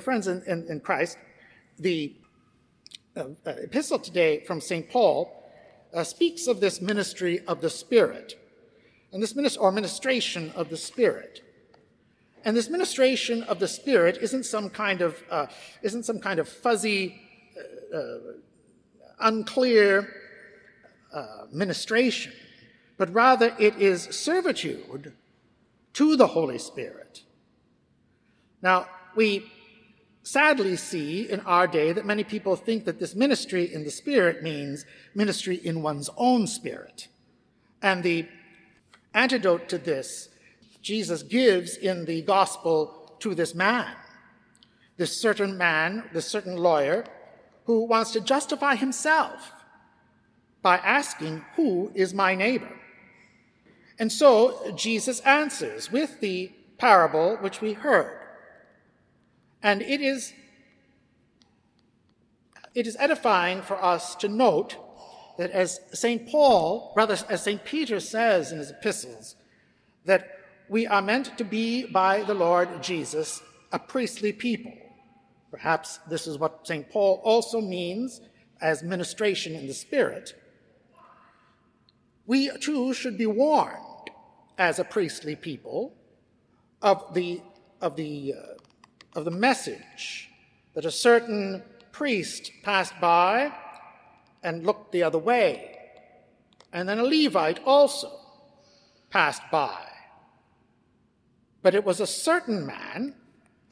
friends in, in, in Christ, the uh, uh, epistle today from St. Paul uh, speaks of this ministry of the Spirit, and this ministry or ministration of the Spirit. And this ministration of the Spirit isn't some kind of uh, isn't some kind of fuzzy, uh, uh, unclear ministration, but rather it is servitude to the Holy Spirit. Now we sadly see in our day that many people think that this ministry in the Spirit means ministry in one's own spirit. And the antidote to this, Jesus gives in the gospel to this man, this certain man, this certain lawyer, who wants to justify himself by asking, Who is my neighbor? And so Jesus answers with the parable which we heard. And it is, it is edifying for us to note that as St. Paul, rather as St. Peter says in his epistles, that we are meant to be by the Lord Jesus a priestly people. Perhaps this is what St. Paul also means as ministration in the Spirit. We too should be warned as a priestly people of the, of the uh, of the message that a certain priest passed by and looked the other way, and then a Levite also passed by. But it was a certain man,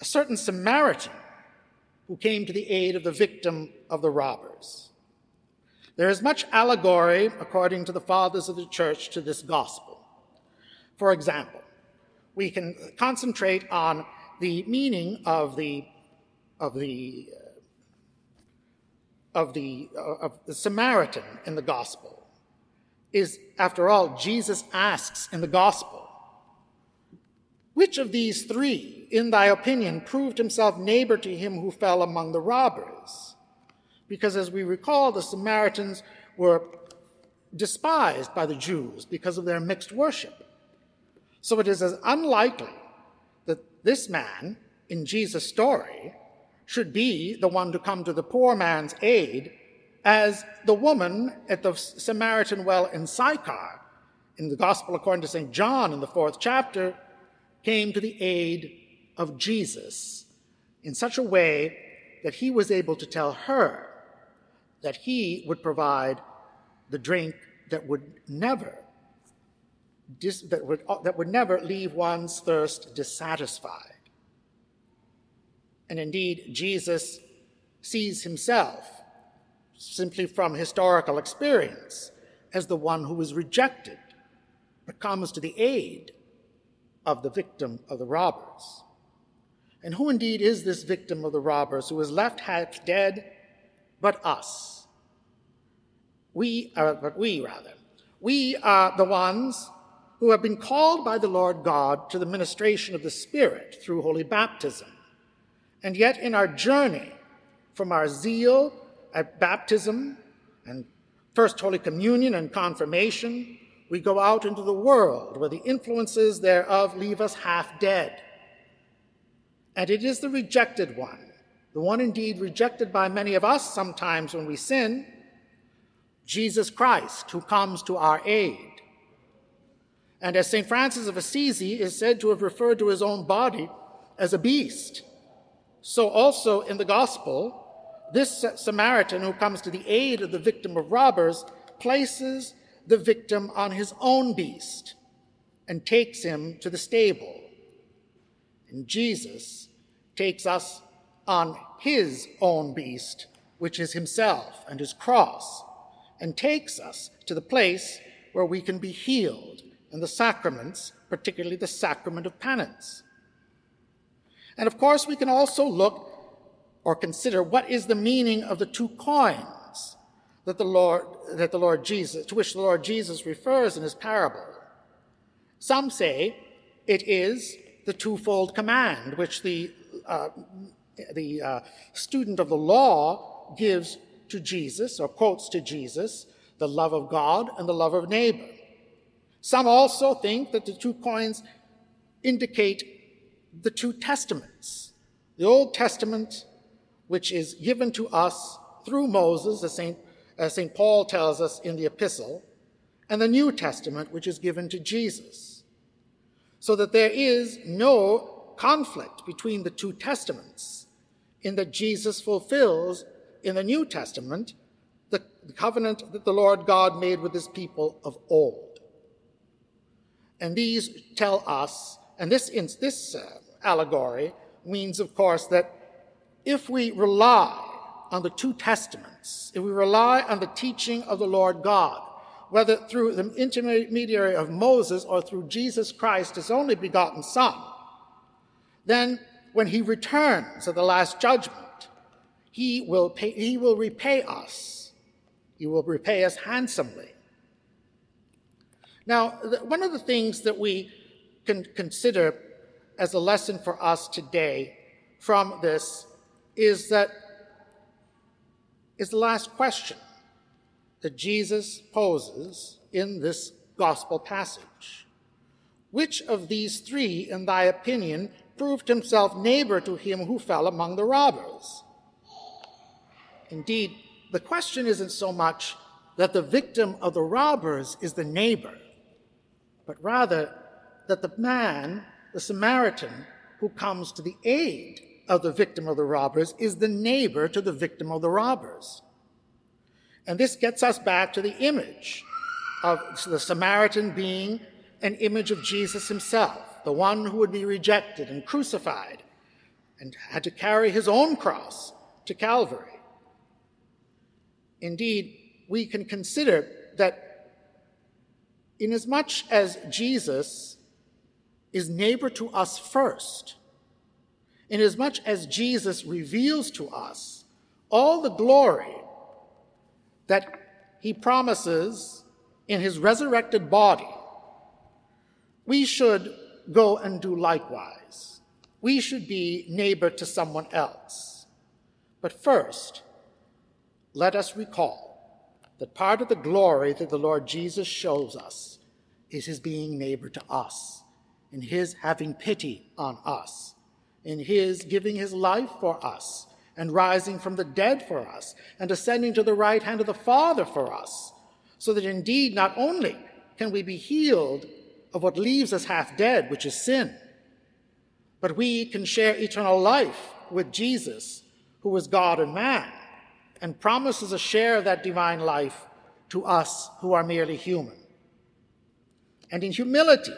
a certain Samaritan, who came to the aid of the victim of the robbers. There is much allegory, according to the fathers of the church, to this gospel. For example, we can concentrate on the meaning of the of the uh, of the uh, of the Samaritan in the gospel is after all Jesus asks in the gospel which of these three in thy opinion proved himself neighbor to him who fell among the robbers? Because as we recall the Samaritans were despised by the Jews because of their mixed worship. So it is as unlikely this man in Jesus' story should be the one to come to the poor man's aid as the woman at the Samaritan well in Sychar in the Gospel according to St. John in the fourth chapter came to the aid of Jesus in such a way that he was able to tell her that he would provide the drink that would never dis, that, would, uh, that would never leave one's thirst dissatisfied. And indeed, Jesus sees himself, simply from historical experience, as the one who is rejected, but comes to the aid of the victim of the robbers. And who indeed is this victim of the robbers who is left half dead but us? We are, but we rather, we are the ones who have been called by the Lord God to the ministration of the Spirit through holy baptism. And yet, in our journey from our zeal at baptism and First Holy Communion and confirmation, we go out into the world where the influences thereof leave us half dead. And it is the rejected one, the one indeed rejected by many of us sometimes when we sin, Jesus Christ, who comes to our aid and as St. Francis of Assisi is said to have referred to his own body as a beast, so also in the Gospel, this Samaritan who comes to the aid of the victim of robbers places the victim on his own beast and takes him to the stable. And Jesus takes us on his own beast, which is himself and his cross, and takes us to the place where we can be healed and the sacraments, particularly the sacrament of penance. And of course, we can also look or consider what is the meaning of the two coins that the Lord, that the Lord Jesus, to which the Lord Jesus refers in his parable. Some say it is the twofold command which the, uh, the uh, student of the law gives to Jesus or quotes to Jesus the love of God and the love of neighbor. Some also think that the two coins indicate the two testaments The Old Testament, which is given to us through Moses, as St. As St. Paul tells us in the epistle, and the New Testament, which is given to Jesus. So that there is no conflict between the two testaments, in that Jesus fulfills in the New Testament the, covenant that the Lord God made with his people of old. And these tell us, and this, this uh, allegory means, of course, that if we rely on the two testaments, if we rely on the teaching of the Lord God, whether through the intermediary of Moses or through Jesus Christ, his only begotten Son, then when he returns at the last judgment, he will, pay, he will repay us. He will repay us handsomely. Now, one of the things that we can consider as a lesson for us today from this is that is the last question that Jesus poses in this gospel passage. Which of these three, in thy opinion, proved himself neighbor to him who fell among the robbers? Indeed, the question isn't so much that the victim of the robbers is the neighbor, but rather that the man, the Samaritan, who comes to the aid of the victim of the robbers is the neighbor to the victim of the robbers. And this gets us back to the image of the Samaritan being an image of Jesus himself, the one who would be rejected and crucified and had to carry his own cross to Calvary. Indeed, we can consider that inasmuch as Jesus is neighbor to us first, inasmuch as Jesus reveals to us all the glory that he promises in his resurrected body, we should go and do likewise. We should be neighbor to someone else. But first, let us recall that part of the glory that the Lord Jesus shows us is his being neighbor to us, in his having pity on us, in his giving his life for us, and rising from the dead for us, and ascending to the right hand of the Father for us, so that indeed not only can we be healed of what leaves us half dead, which is sin, but we can share eternal life with Jesus, who is God and man, and promises a share of that divine life to us who are merely human. And in humility,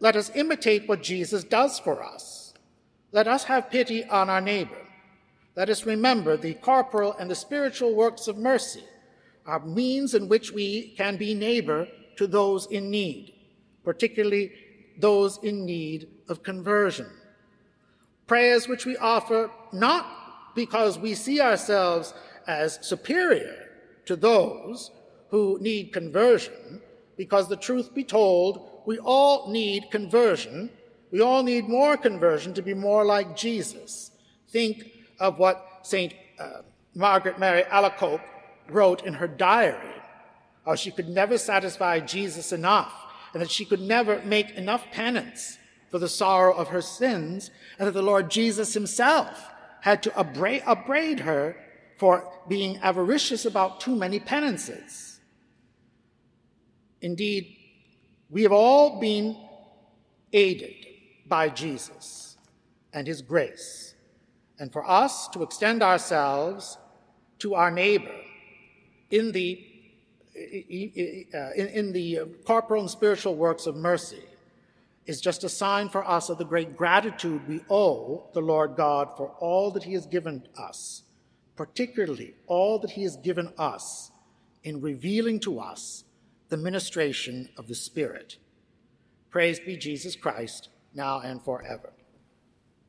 let us imitate what Jesus does for us. Let us have pity on our neighbor let us remember the corporal and the spiritual works of mercy are means in which we can be neighbor to those in need, particularly those in need of conversion. Prayers which we offer not because we see ourselves as superior to those who need conversion, because the truth be told, we all need conversion. We all need more conversion to be more like Jesus. Think of what St. Uh, Margaret Mary Alacoque wrote in her diary, how she could never satisfy Jesus enough, and that she could never make enough penance for the sorrow of her sins, and that the Lord Jesus himself had to upbraid, upbraid her for being avaricious about too many penances. Indeed, we have all been aided by Jesus and his grace and for us to extend ourselves to our neighbor in the, uh, in, in the corporal and spiritual works of mercy is just a sign for us of the great gratitude we owe the Lord God for all that he has given us, particularly all that he has given us in revealing to us the ministration of the Spirit. Praise be Jesus Christ, now and forever.